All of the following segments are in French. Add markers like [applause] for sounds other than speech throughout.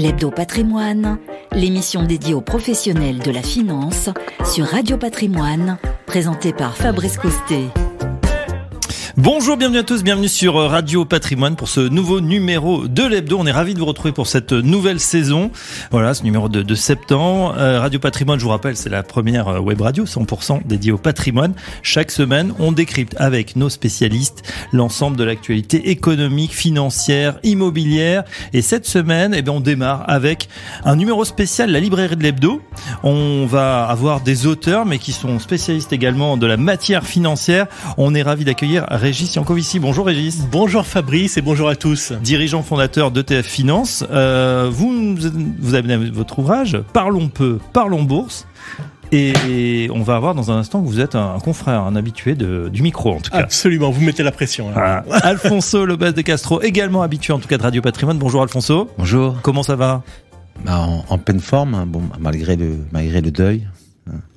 l'Hebdo Patrimoine, l'émission dédiée aux professionnels de la finance sur Radio Patrimoine, présentée par Fabrice Coustet. Bonjour, bienvenue à tous, bienvenue sur Radio Patrimoine pour ce nouveau numéro de l'hebdo. On est ravis de vous retrouver pour cette nouvelle saison. Voilà, ce numéro de, septembre. Euh, radio Patrimoine, je vous rappelle, c'est la première euh, web radio 100% dédiée au patrimoine. Chaque semaine, on décrypte avec nos spécialistes l'ensemble de l'actualité économique, financière, immobilière. Et cette semaine, eh bien, on démarre avec un numéro spécial, la librairie de l'hebdo. On va avoir des auteurs, mais qui sont spécialistes également de la matière financière. On est ravis d'accueillir Régis Yankovici. Bonjour Régis. Bonjour Fabrice et bonjour à tous. Dirigeant fondateur d'ETF Finance. Euh, vous, vous avez votre ouvrage Parlons peu, parlons bourse. Et on va voir dans un instant que vous êtes un confrère, un habitué de, du micro en tout cas. Absolument, vous mettez la pression. Ah. Alfonso Lopez de Castro, également habitué en tout cas de Radio Patrimoine. Bonjour Alfonso. Bonjour. Comment ça va? Bah, en, en, pleine forme, hein. bon, malgré le, malgré le deuil.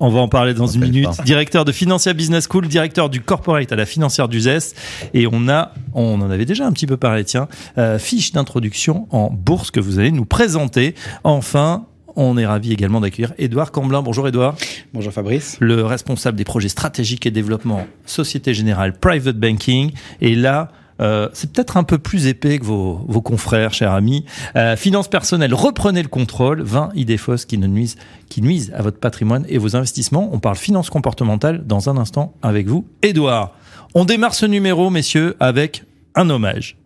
On va en parler dans une minute. Directeur de Financia Business School, directeur du corporate à la financière du ZES. Et on a, on en avait déjà un petit peu parlé, tiens, euh, fiche d'introduction en bourse que vous allez nous présenter. Enfin, on est ravi également d'accueillir Édouard Camblin. Bonjour Édouard. Bonjour Fabrice. Le responsable des projets stratégiques et développement Société Générale Private Banking. Et là, euh, c'est peut-être un peu plus épais que vos, vos confrères, chers amis. Euh, finance personnelle, reprenez le contrôle. 20 idées fausses qui, ne nuisent, qui nuisent à votre patrimoine et vos investissements. On parle finance comportementale dans un instant avec vous, Edouard. On démarre ce numéro, messieurs, avec un hommage.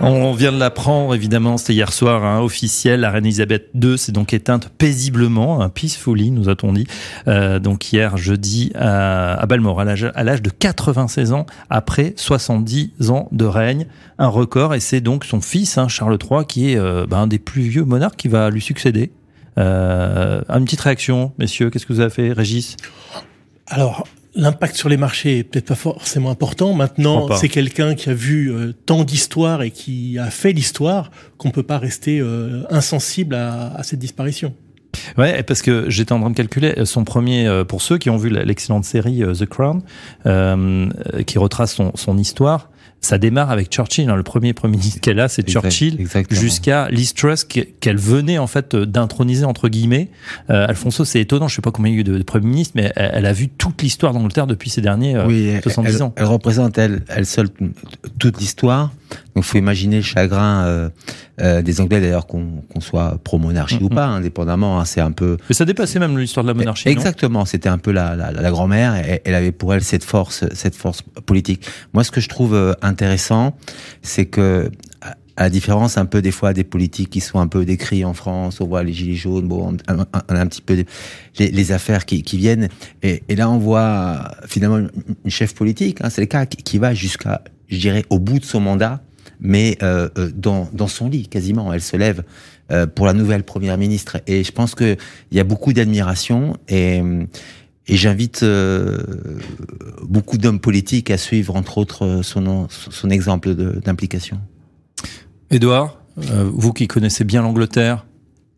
On vient de l'apprendre, évidemment, c'était hier soir, hein, officiel. La reine Elisabeth II s'est donc éteinte paisiblement, un peacefully, nous a-t-on dit. Euh, donc hier, jeudi, à, à Balmore, à l'âge de 96 ans, après 70 ans de règne. Un record, et c'est donc son fils, hein, Charles III, qui est euh, bah, un des plus vieux monarques qui va lui succéder. Euh, une petite réaction, messieurs, qu'est-ce que vous avez fait, Régis? Alors, l'impact sur les marchés est peut-être pas forcément important. Maintenant, c'est quelqu'un qui a vu euh, tant d'histoires et qui a fait l'histoire qu'on peut pas rester euh, insensible à, à, cette disparition. Ouais, parce que j'étais en train de calculer euh, son premier, pour ceux qui ont vu l'excellente série The Crown, qui retrace son, son histoire, ça démarre avec Churchill. Hein. Le premier premier ministre qu'elle a, c'est Churchill, jusqu'à Liz Truss qu'elle venait en fait d'introniser entre guillemets. Euh, Alfonso, c'est étonnant. Je sais pas combien il y a eu de, premiers ministres, mais elle, a vu toute l'histoire d'Angleterre depuis ces derniers euh, oui, 70 elle, ans. Elle représente elle, elle seule toute l'histoire. Donc, faut imaginer le chagrin euh, des Anglais d'ailleurs qu'on soit pro-monarchie mm -hmm. ou pas, indépendamment. Hein, c'est un peu. Mais ça dépassait même l'histoire de la monarchie. Exactement. C'était un peu la, la, la grand-mère. Et elle avait pour elle cette force, cette force politique. Moi, ce que je trouve euh, intéressant, c'est que à la différence un peu des fois des politiques qui sont un peu décrits en France, on voit les gilets jaunes, bon, on, on a un petit peu les, les affaires qui, qui viennent, et, et, là on voit finalement une chef politique, hein, c'est le cas qui, qui va jusqu'à, je dirais, au bout de son mandat, mais euh, dans, dans son lit quasiment, elle se lève euh, pour la nouvelle première ministre, et je pense que il y a beaucoup d'admiration et et j'invite euh, beaucoup d'hommes politiques à suivre, entre autres, son, son exemple d'implication. Édouard, euh, vous qui connaissez bien l'Angleterre,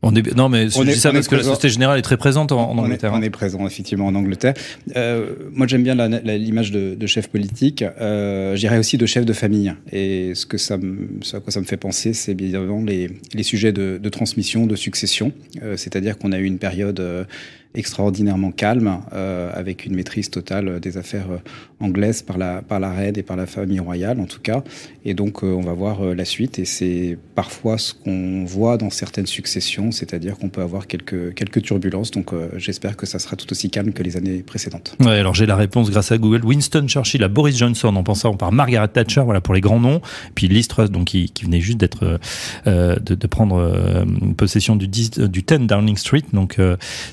on est, non, mais on je est, dis ça parce que présent. la Société Générale est très présente en, en on Angleterre. Est, on est présent effectivement en Angleterre. Euh, moi, j'aime bien l'image de, de, chef politique. Euh, je dirais aussi de chef de famille. Et ce que ça, me, ce à quoi ça me fait penser, c'est bien évidemment les, les sujets de, de, transmission, de succession. Euh, C'est-à-dire qu'on a eu une période euh, extraordinairement calme, euh, avec une maîtrise totale des affaires anglaises par la, par la reine et par la famille royale, en tout cas. Et donc, euh, on va voir euh, la suite. Et c'est parfois ce qu'on voit dans certaines successions, c'est-à-dire qu'on peut avoir quelques, quelques turbulences. Donc, euh, j'espère que ça sera tout aussi calme que les années précédentes. Ouais, alors j'ai la réponse grâce à Google. Winston Churchill à Boris Johnson en pensant par Margaret Thatcher, voilà pour les grands noms. Puis Liz Truss, donc qui, venait juste d'être euh, de, prendre euh, possession du 10, du 10 Downing Street. Donc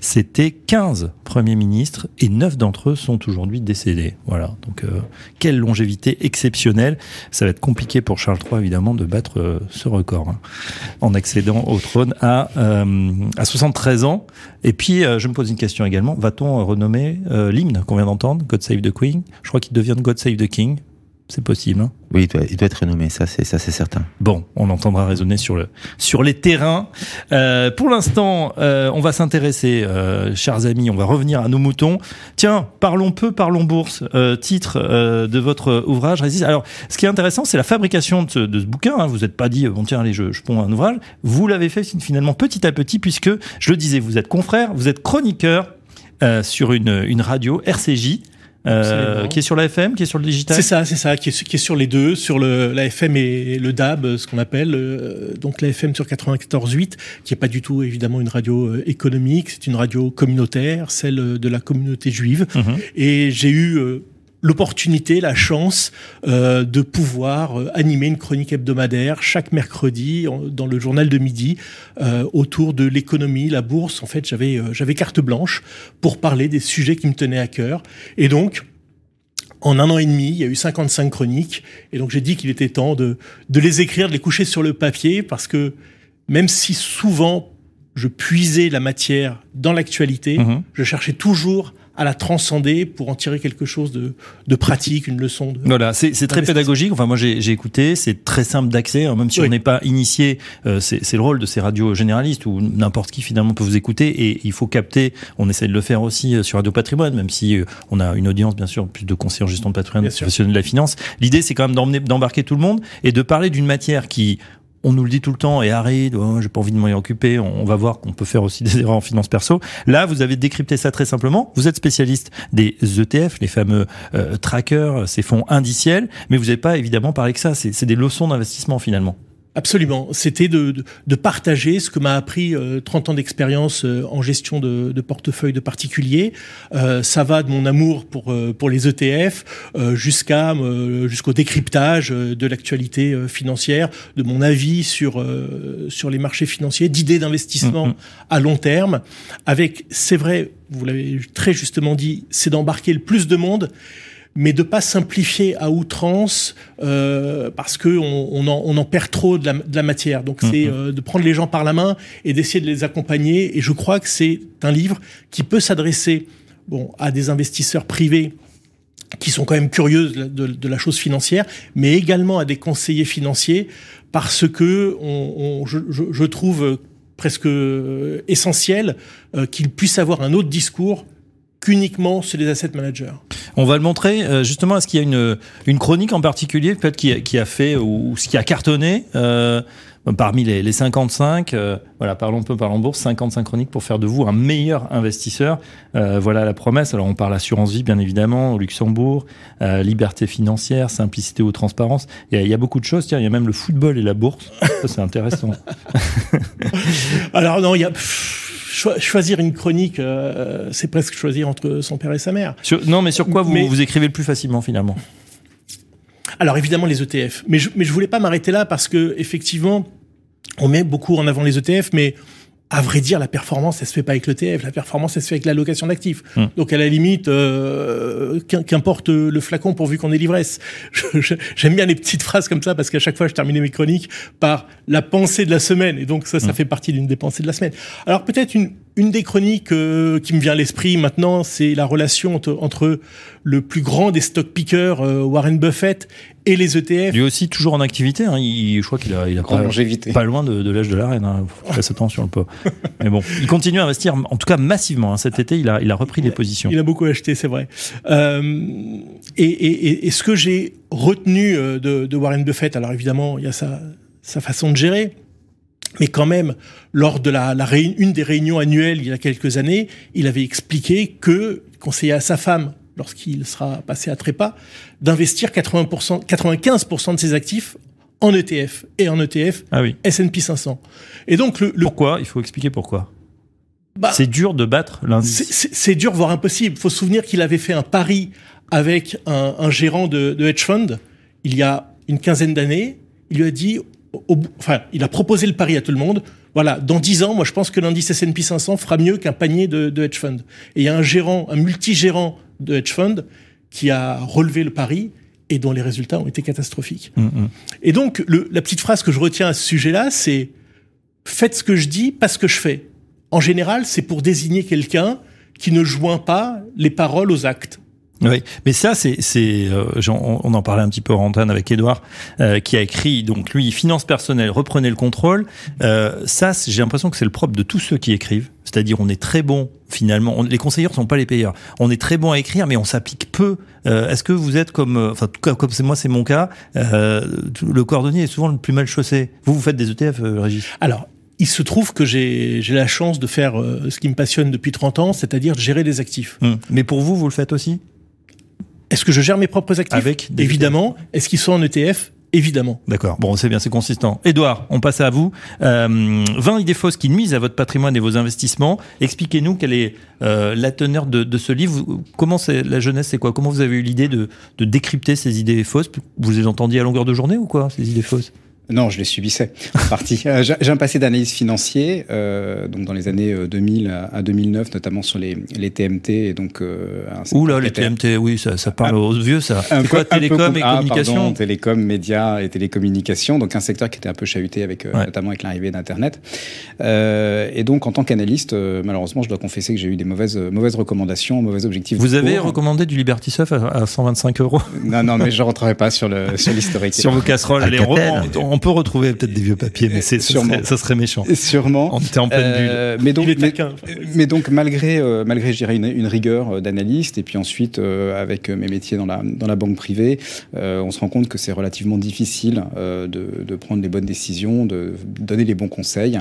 c'était 15 premiers ministres et 9 d'entre eux sont aujourd'hui décédés. Voilà. Donc, euh, quelle longévité exceptionnelle. Ça va être compliqué pour Charles III, évidemment, de battre euh, ce record hein, en accédant au trône à, euh, à 73 ans. Et puis, je me pose une question également. Va-t-on renommer l'hymne qu'on vient d'entendre, God Save the Queen? Je crois qu'il devient God Save the King. C'est possible. Hein oui, il doit, il doit, être renommé, ça c'est ça c'est certain. Bon, on entendra résonner sur le sur les terrains. Euh, pour l'instant, euh, on va s'intéresser, euh, chers amis, on va revenir à nos moutons. Tiens, parlons peu, parlons bourse. Titre de votre ouvrage. Alors, ce qui est intéressant, c'est la fabrication de ce, de ce bouquin. Hein. Vous n'êtes pas dit bon tiens allez je, je ponds un ouvrage. Vous l'avez fait finalement petit à petit puisque je le disais, vous êtes confrère, vous êtes chroniqueur sur une une radio RCJ. Euh, qui est sur la FM, qui est sur le digital C'est ça, c'est ça, qui est, qui est, sur les deux, sur le, la FM et le DAB, ce qu'on appelle. Euh, donc la FM sur 94.8, qui est pas du tout évidemment une radio euh, économique, c'est une radio communautaire, celle de la communauté juive. Mhm. Et j'ai eu l'opportunité, la chance euh, de pouvoir euh, animer une chronique hebdomadaire chaque mercredi dans le journal de midi euh, autour de l'économie, la bourse. En fait, j'avais j'avais carte blanche pour parler des sujets qui me tenaient à cœur. Et donc, en un an et demi, il y a eu 55 chroniques. Et donc, j'ai dit qu'il était temps de, de les écrire, de les coucher sur le papier, parce que même si souvent je puisais la matière dans l'actualité, mmh je cherchais toujours à la transcender pour en tirer quelque chose de, de pratique, une leçon. De, voilà, c'est très pédagogique. Enfin, moi, j'ai écouté, c'est très simple d'accès. Hein, même si on n'est pas initié, euh, c'est le rôle de ces radios généralistes où n'importe qui finalement peut vous écouter. Et il faut capter. On essaie de le faire aussi euh, sur Radio Patrimoine, même si euh, on a une audience bien sûr plus de conseillers en gestion de patrimoine, professionnels de la finance. L'idée, c'est quand même d'emmener, d'embarquer tout le monde et de parler d'une matière qui on nous le dit tout le temps, et arrête, oh, j'ai pas envie de m'en occuper, on, va voir qu'on peut faire aussi [laughs] des erreurs en finance perso. Là, vous avez décrypté ça très simplement. Vous êtes spécialiste des ETF, les fameux euh, trackers, ces fonds indiciels, mais vous n'avez pas évidemment parlé que ça. C'est des leçons d'investissement finalement. Absolument. C'était de, de, partager ce que m'a appris 30 euh, ans d'expérience euh, en gestion de, de, portefeuille de particuliers. Euh, ça va de mon amour pour, pour les ETF jusqu'à jusqu'au décryptage de l'actualité financière, de mon avis sur, sur les marchés financiers, d'idées d'investissement mm-hmm. à long terme. Avec, c'est vrai, vous l'avez très justement dit, c'est d'embarquer le plus de monde mais de pas simplifier à outrance euh, parce que on, on, en, on, en, perd trop de la, de la matière. Donc c'est mhm. euh, de prendre les gens par la main et d'essayer de les accompagner. Et je crois que c'est un livre qui peut s'adresser bon à des investisseurs privés qui sont quand même curieux de, de, la chose financière, mais également à des conseillers financiers parce que on, je, je, je, trouve presque essentiel euh, qu'ils puissent avoir un autre discours qu'uniquement sur les asset managers. On va le montrer. Euh, justement, est-ce qu'il y a une, une chronique en particulier, peut-être qui, a, qui a fait ou, ce qui a cartonné euh, parmi les, les 55 euh, Voilà, parlons peu, parlons bourse. 55 chroniques pour faire de vous un meilleur investisseur. Voilà la promesse. Alors, on parle assurance vie, bien évidemment, au Luxembourg, liberté financière, simplicité ou transparence. Il y, a, il y, a, beaucoup de choses. Tiens, il y a même le football et la bourse. C'est intéressant. [laughs] Alors non, il y a choisir une chronique, euh, c'est presque choisir entre son père et sa mère. non, mais sur quoi vous, vous écrivez le plus facilement finalement? Alors évidemment les ETF, mais je, mais je voulais pas m'arrêter là parce que effectivement, on met beaucoup en avant les ETF, mais à vrai dire, la performance, elle se fait pas avec l'ETF. La performance, elle se fait avec l'allocation d'actifs. Hmm. Donc, à la limite, euh, qu'importe le flacon pourvu qu'on ait l'ivresse. [laughs] J'aime bien les petites phrases comme ça parce qu'à chaque fois, je terminais mes chroniques par la pensée de la semaine. Et donc, ça, ça hmm. fait partie d'une des pensées de la semaine. Alors, peut-être une, une des chroniques euh, qui me vient à l'esprit maintenant, c'est la relation entre, le plus grand des stock pickers, euh, Warren Buffett, et les ETF. Lui aussi toujours en activité. Hein. Il, je crois qu'il a, il a pas, pas, loin de, l'âge de la reine. Hein. Faut attention le pot. [laughs] Mais bon, il continue à investir, en tout cas massivement. Hein. Cet été, il a, il a repris des positions. Il a beaucoup acheté, c'est vrai. Euh, et, ce que j'ai retenu de, Warren Buffett, alors évidemment, il y a sa, sa façon de gérer mais quand même, lors de la, la une des réunions annuelles il y a quelques années, il avait expliqué que, conseillait à sa femme, lorsqu'il sera passé à trépas, d'investir 80%, 95% de ses actifs en ETF et en ETF ah oui. S&P 500. Et donc le, pourquoi? Il faut expliquer pourquoi. Bah, c'est dur de battre l'indice. C'est dur, voire impossible. Il faut se souvenir qu'il avait fait un pari avec un, un gérant de, de hedge fund il y a une quinzaine d'années. Il lui a dit enfin, il a proposé le pari à tout le monde. Voilà, dans 10 ans, moi, je pense que l'indice S&P 500 fera mieux qu'un panier de, hedge fund. Et il y a un gérant, un multigérant de hedge fund qui a relevé le pari et dont les résultats ont été catastrophiques. Mm, mm. Et donc, la petite phrase que je retiens à ce sujet-là, c'est faites ce que je dis, pas ce que je fais. En général, c'est pour désigner quelqu'un qui ne joint pas les paroles aux actes. Oui, mais ça, c'est, c'est, euh, on, en parlait un petit peu en antenne avec Edouard, euh, qui a écrit, donc lui, finance personnelle, reprenez le contrôle. Euh, ça, j'ai l'impression que c'est le propre de tous ceux qui écrivent. C'est-à-dire, on est très bon, finalement. les conseillers ne sont pas les payeurs. On est très bon à écrire, mais on s'applique peu. Est-ce que vous êtes comme, enfin, en tout cas, comme c'est moi, c'est mon cas, le cordonnier est souvent le plus mal chaussé. Vous, vous faites des ETF, Régis? Alors, il se trouve que j'ai la chance de faire ce qui me passionne depuis 30 ans, c'est-à-dire gérer des actifs. Hum. Mais pour vous, vous le faites aussi? Est-ce que je gère mes propres actifs Avec Évidemment. Est-ce qu'ils sont en ETF Évidemment. D'accord. Bon, c'est bien, c'est consistant. Edouard, on passe à vous. Euh, 20 idées fausses qui nuisent à votre patrimoine et vos investissements. Expliquez-nous quelle est euh, la teneur de, de, ce livre. Comment c'est la jeunesse, c'est quoi? Comment vous avez eu l'idée de, de décrypter ces idées fausses? Vous les entendiez à longueur de journée ou quoi Ces idées fausses? Non, je les subissais en [laughs] partie. Euh, j'ai un passé d'analyse financier, euh, donc dans les années 2000 euh, à 2009, notamment sur les, les TMT. Et donc, euh, Ouh là, les TMT, oui, ça, ça parle aux vieux, ça. C'est quoi, télécom et ah, communication Télécom, médias et télécommunications, donc un secteur qui était un peu chahuté, avec, euh, notamment avec l'arrivée d'Internet. Euh, et donc, en tant qu'analyste, malheureusement, je dois confesser que j'ai eu des mauvaises, mauvaises recommandations, mauvais objectifs. Vous avez recommandé du Liberty Surf à, 125 euros Non, non, mais je ne rentrerai pas sur l'historique. sur, [laughs] sur vos casseroles. les on, on peut retrouver peut-être des vieux papiers, mais c'est sûrement ça serait méchant. Sûrement. On était en pleine euh, Mais donc, mais, donc malgré euh, malgré je dirais une, une rigueur euh, d'analyste et puis ensuite euh, avec mes métiers dans la dans la banque privée, on se rend compte que c'est relativement difficile de, de prendre les bonnes décisions, de donner les bons conseils.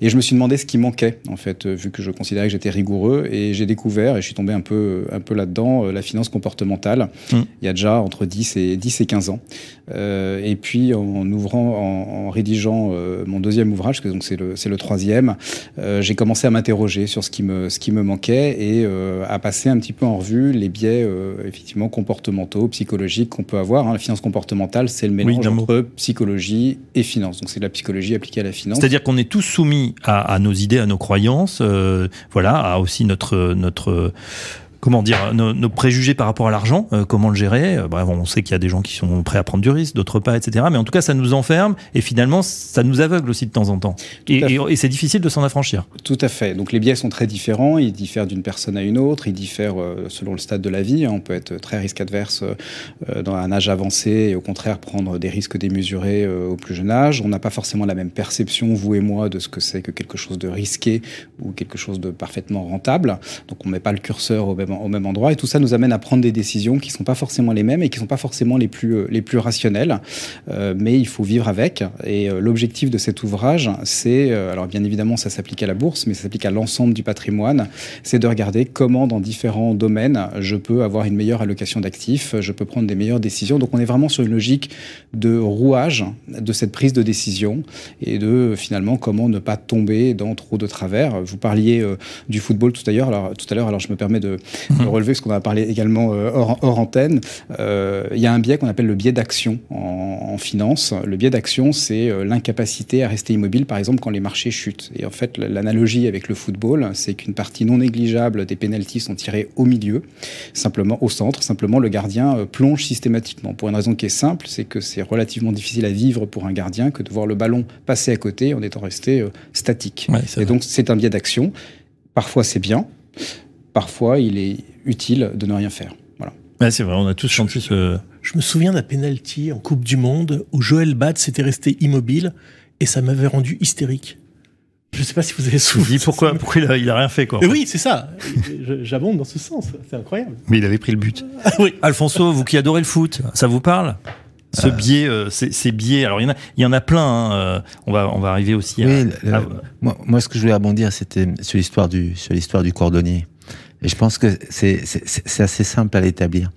Et je me suis demandé ce qui manquait en fait, vu que je considérais que j'étais rigoureux et j'ai découvert et je suis tombé un peu un peu là-dedans la finance comportementale. Hum. Il y a déjà entre 10 et 10 et 15 ans. et puis en ouvrant en, rédigeant euh, mon deuxième ouvrage, que c'est le, le troisième, euh, j'ai commencé à m'interroger sur ce qui me, ce qui me manquait et euh, à passer un petit peu en revue les biais effectivement comportementaux, psychologiques qu'on peut avoir. Hein. La finance comportementale, c'est le mélange entre psychologie et finance. Donc c'est de la psychologie appliquée à la finance. C'est-à-dire qu'on est tous soumis à, à, nos idées, à nos croyances, voilà, à aussi notre notre comment dire, nos, préjugés par rapport à l'argent, euh, comment le gérer. Euh, bref, on sait qu'il y a des gens qui sont prêts à prendre du risque, d'autres pas, etc. Mais en tout cas, ça nous enferme et finalement, ça nous aveugle aussi de temps en temps. Et, c'est difficile de s'en affranchir. Tout à fait. Donc les biais sont très différents. Ils diffèrent d'une personne à une autre. Ils diffèrent euh, selon le stade de la vie. On peut être très risque adverse dans un âge avancé et au contraire prendre des risques démesurés au plus jeune âge. On n'a pas forcément la même perception, vous et moi, de ce que c'est que quelque chose de risqué ou quelque chose de parfaitement rentable. Donc on ne met pas le curseur au même au même endroit. Et tout ça nous amène à prendre des décisions qui ne sont pas forcément les mêmes et qui ne sont pas forcément les plus, euh, les plus rationnelles. Euh, mais il faut vivre avec. Et euh, l'objectif de cet ouvrage, c'est, alors bien évidemment, ça s'applique à la bourse, mais ça s'applique à l'ensemble du patrimoine, c'est de regarder comment dans différents domaines je peux avoir une meilleure allocation d'actifs, je peux prendre des meilleures décisions. Donc on est vraiment sur une logique de rouage de cette prise de décision et de finalement comment ne pas tomber dans trop de travers. Vous parliez du football tout à l'heure, alors tout à l'heure, alors je me permets de, de relever ce qu'on a parlé également euh, hors, antenne. Euh, il y a un biais qu'on appelle le biais d'action en, finance. Le biais d'action, c'est euh, l'incapacité à rester immobile, par exemple, quand les marchés chutent. Et en fait, l'analogie avec le football, c'est qu'une partie non négligeable des pénalties sont tirées au milieu, simplement au centre. Simplement, le gardien plonge systématiquement. Pour une raison qui est simple, c'est que c'est relativement difficile à vivre pour un gardien que de voir le ballon passer à côté en étant resté statique. et donc, c'est un biais d'action. Parfois, c'est bien parfois il est utile de ne rien faire. Voilà. c'est vrai, on a tous senti ce. Je me souviens d'un penalty en Coupe du Monde où Joël Bat s'était resté immobile et ça m'avait rendu hystérique. Je ne sais pas si vous avez souvenir. Pourquoi, pourquoi il, a, rien fait quoi. Oui, c'est ça. [laughs] J'abonde dans ce sens. C'est incroyable. Mais il avait pris le but. [laughs] Ah oui. Alfonso, vous qui adorez le foot, ça vous parle? Ce euh. biais, euh, ces, biais. Alors il y en a, il y en a plein. Hein, euh, on va, on va arriver aussi. Oui, à, moi, moi, ce que je voulais rebondir, c'était sur l'histoire du, sur l'histoire du cordonnier. Et je pense que c'est assez simple à l'établir.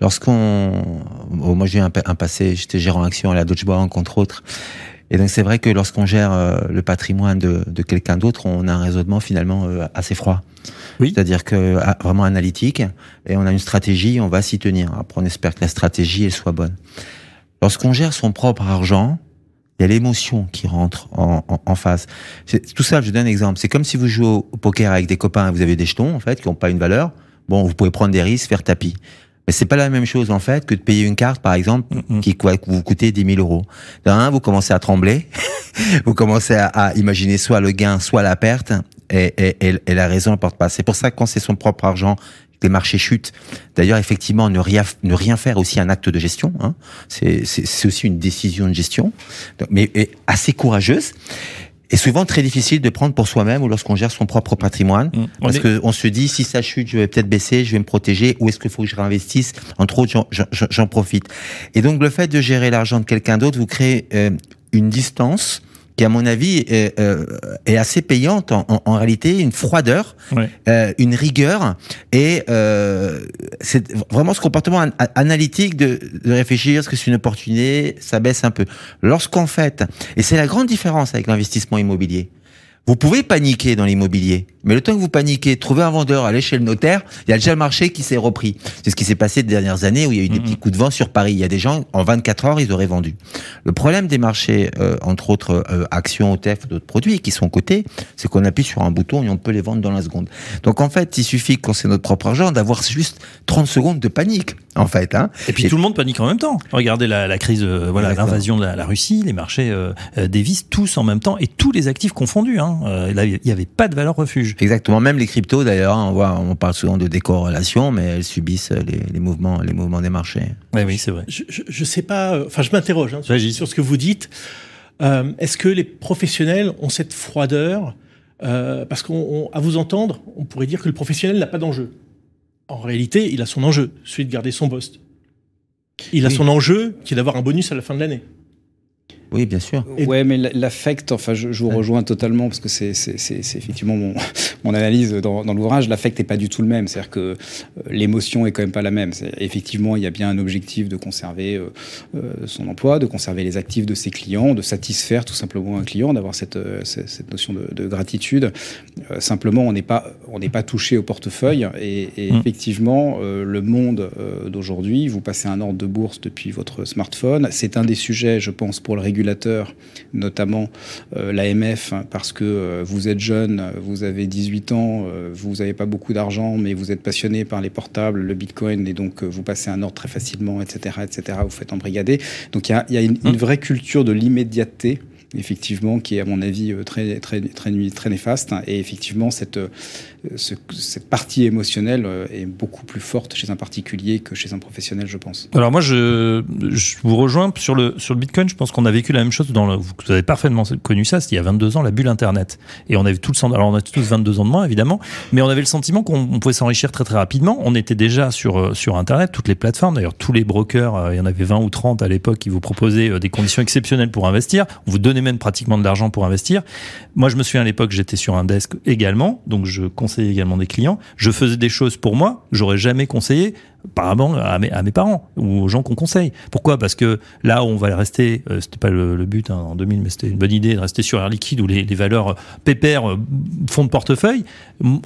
Lorsqu'on, moi j'ai un, un passé, j'étais gérant action à la Deutsche Bank entre autres. Et donc c'est vrai que lorsqu'on gère euh, le patrimoine de, de quelqu'un d'autre, on a un raisonnement finalement euh, assez froid. Oui. C'est-à-dire que ah, vraiment analytique, et on a une stratégie, on va s'y tenir. Après, on espère que la stratégie elle soit bonne. Lorsqu'on gère son propre argent, il y a l'émotion qui rentre en, en, en phase. Tout ça, je donne un exemple. C'est comme si vous jouez au, poker avec des copains, vous avez des jetons en fait qui n'ont pas une valeur. Bon, vous pouvez prendre des risques, faire tapis. Mais c'est pas la même chose en fait que de payer une carte, par exemple, qui va vous coûter 10 000 euros. D'un, vous commencez à trembler, [laughs] vous commencez à, à, imaginer soit le gain, soit la perte, et, et, et, la raison ne porte pas. C'est pour ça que quand c'est son propre argent, des marchés chutent. D'ailleurs, effectivement, ne rien, ne rien faire aussi un acte de gestion. Hein. C'est aussi une décision de gestion, mais assez courageuse et souvent très difficile de prendre pour soi-même ou lorsqu'on gère son propre patrimoine. Mmh. Parce que on se dit, si ça chute, je vais peut-être baisser, je vais me protéger, ou est-ce qu'il faut que je réinvestisse? Entre autres, j'en profite. Et donc, le fait de gérer l'argent de quelqu'un d'autre, vous créez euh, une distance qui à mon avis est, euh, est assez payante en, en, réalité, une froideur, euh, une rigueur et euh, c'est vraiment ce comportement analytique de, de réfléchir ce que c'est une opportunité, ça baisse un peu. Lorsqu'en fait, et c'est la grande différence avec l'investissement immobilier. Vous pouvez paniquer dans l'immobilier, mais le temps que vous paniquez, trouver un vendeur, aller chez le notaire, il y a déjà le marché qui s'est repris. C'est ce qui s'est passé ces dernières années où il y a eu des mhm. petits coups de vent sur Paris. Il y a des gens, en 24 heures, ils auraient vendu. Le problème des marchés, euh, entre autres euh, actions, OTF, d'autres produits qui sont cotés, c'est qu'on appuie sur un bouton et on peut les vendre dans la seconde. Donc en fait, il suffit, quand c'est notre propre argent, d'avoir juste 30 secondes de panique, en fait. Hein. Et puis tout le monde panique en même temps. Regardez la, crise, euh, voilà, l'invasion de la, Russie, les marchés dévisent tous en même temps et tous les actifs confondus. Hein. Euh, il n'y avait pas de valeur refuge. Exactement. Même les cryptos, d'ailleurs, on voit, on parle souvent de décorrélation, mais elles subissent les, mouvements, les mouvements des marchés. Oui, oui, c'est vrai. Je, ne sais pas. Euh, enfin, je m'interroge hein, sur, ce que vous dites. Euh, est-ce que les professionnels ont cette froideur Parce qu'à vous entendre, on pourrait dire que le professionnel n'a pas d'enjeu. En réalité, il a son enjeu, celui de garder son poste. Il a son enjeu qui est d'avoir un bonus à la fin de l'année. Oui, bien sûr. Ouais, mais l'affect, enfin, je, vous rejoins totalement parce que c'est effectivement mon, [laughs] mon, analyse dans, dans l'ouvrage. L'affect n'est pas du tout le même. C'est-à-dire que euh, l'émotion est quand même pas la même. Effectivement, il y a bien un objectif de conserver euh, euh, son emploi, de conserver les actifs de ses clients, de satisfaire tout simplement un client, d'avoir cette, cette, notion de, de gratitude. simplement, on n'est pas, on n'est pas touché au portefeuille. Et, et mmh. effectivement, le monde d'aujourd'hui, vous passez un ordre de bourse depuis votre smartphone. C'est un des sujets, je pense, pour le régulateur notamment euh, l'AMF, hein, parce que euh, vous êtes jeune, vous avez 18 ans, euh, vous n'avez pas beaucoup d'argent, mais vous êtes passionné par les portables, le Bitcoin, et donc vous passez un ordre très facilement, etc., etc., vous faites embrigader. Donc il y a, une, une, vraie culture de l'immédiateté effectivement, qui est à mon avis très très très, très néfaste. Et effectivement, cette cette partie émotionnelle euh, est beaucoup plus forte chez un particulier que chez un professionnel, je pense. Alors moi, je, vous rejoins sur le, sur le Bitcoin. Je pense qu'on a vécu la même chose. Vous avez parfaitement connu ça. C'était il y a 22 ans, la bulle Internet. Et on avait tout le Alors on a tous 22 ans de moins, évidemment. Mais on avait le sentiment qu'on pouvait s'enrichir très très rapidement. On était déjà sur, euh, sur Internet, toutes les plateformes. D'ailleurs, tous les brokers, euh, il y en avait 20 ou 30 à l'époque qui vous proposaient des conditions exceptionnelles pour investir. On vous donnait même pratiquement de l'argent pour investir. Moi, je me souviens à l'époque, j'étais sur un desk également. Donc je conseillais également des clients. Je faisais des choses pour moi, j'aurais jamais conseillé apparemment à à mes parents ou aux gens qu'on conseille. Pourquoi? Parce que là, on va rester, euh, c'était pas le, but hein, en 2000, mais c'était une bonne idée de rester sur Air Liquide où les, valeurs pépères euh, font de portefeuille.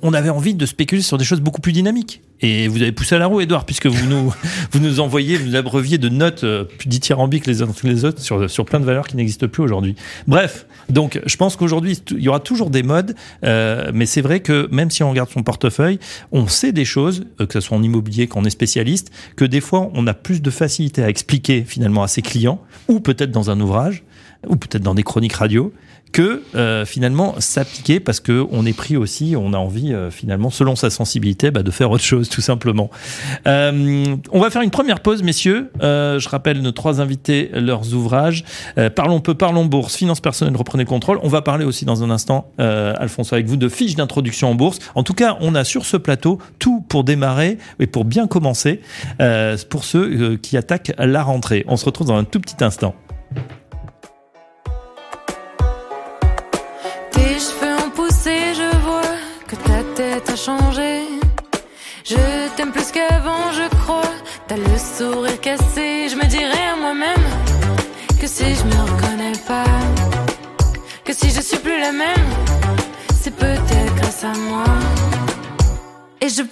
On avait envie de spéculer sur des choses beaucoup plus dynamiques. Et vous avez poussé à la roue, Edouard, puisque vous nous, [laughs] vous nous envoyez, vous nous abreuviez de notes euh, dithyrambiques les uns les autres sur, sur plein de valeurs qui n'existent plus aujourd'hui. Bref, donc je pense qu'aujourd'hui, il y aura toujours des modes, euh, mais c'est vrai que même si on regarde son portefeuille, on sait des choses, euh, que ce soit en immobilier, qu'on est spécialiste, que des fois, on a plus de facilité à expliquer finalement à ses clients, ou peut-être dans un ouvrage, ou peut-être dans des chroniques radio, que euh, finalement s'appliquer parce que on est pris aussi, on a envie euh, finalement, selon sa sensibilité, bah, de faire autre chose tout simplement. Euh, on va faire une première pause, messieurs. je rappelle nos trois invités, leurs ouvrages. parlons peu, parlons bourse, finance personnelle, reprenez le contrôle. On va parler aussi dans un instant, Alphonse, avec vous, de fiches d'introduction en bourse. En tout cas, on a sur ce plateau tout pour démarrer et pour bien commencer pour ceux qui attaquent la rentrée. On se retrouve dans un tout petit instant. Je t'aime plus qu'avant, je crois. T'as le sourire cassé, je me dirais à moi-même que si je me reconnais pas, que si je suis plus la même, c'est peut-être grâce à moi. Et je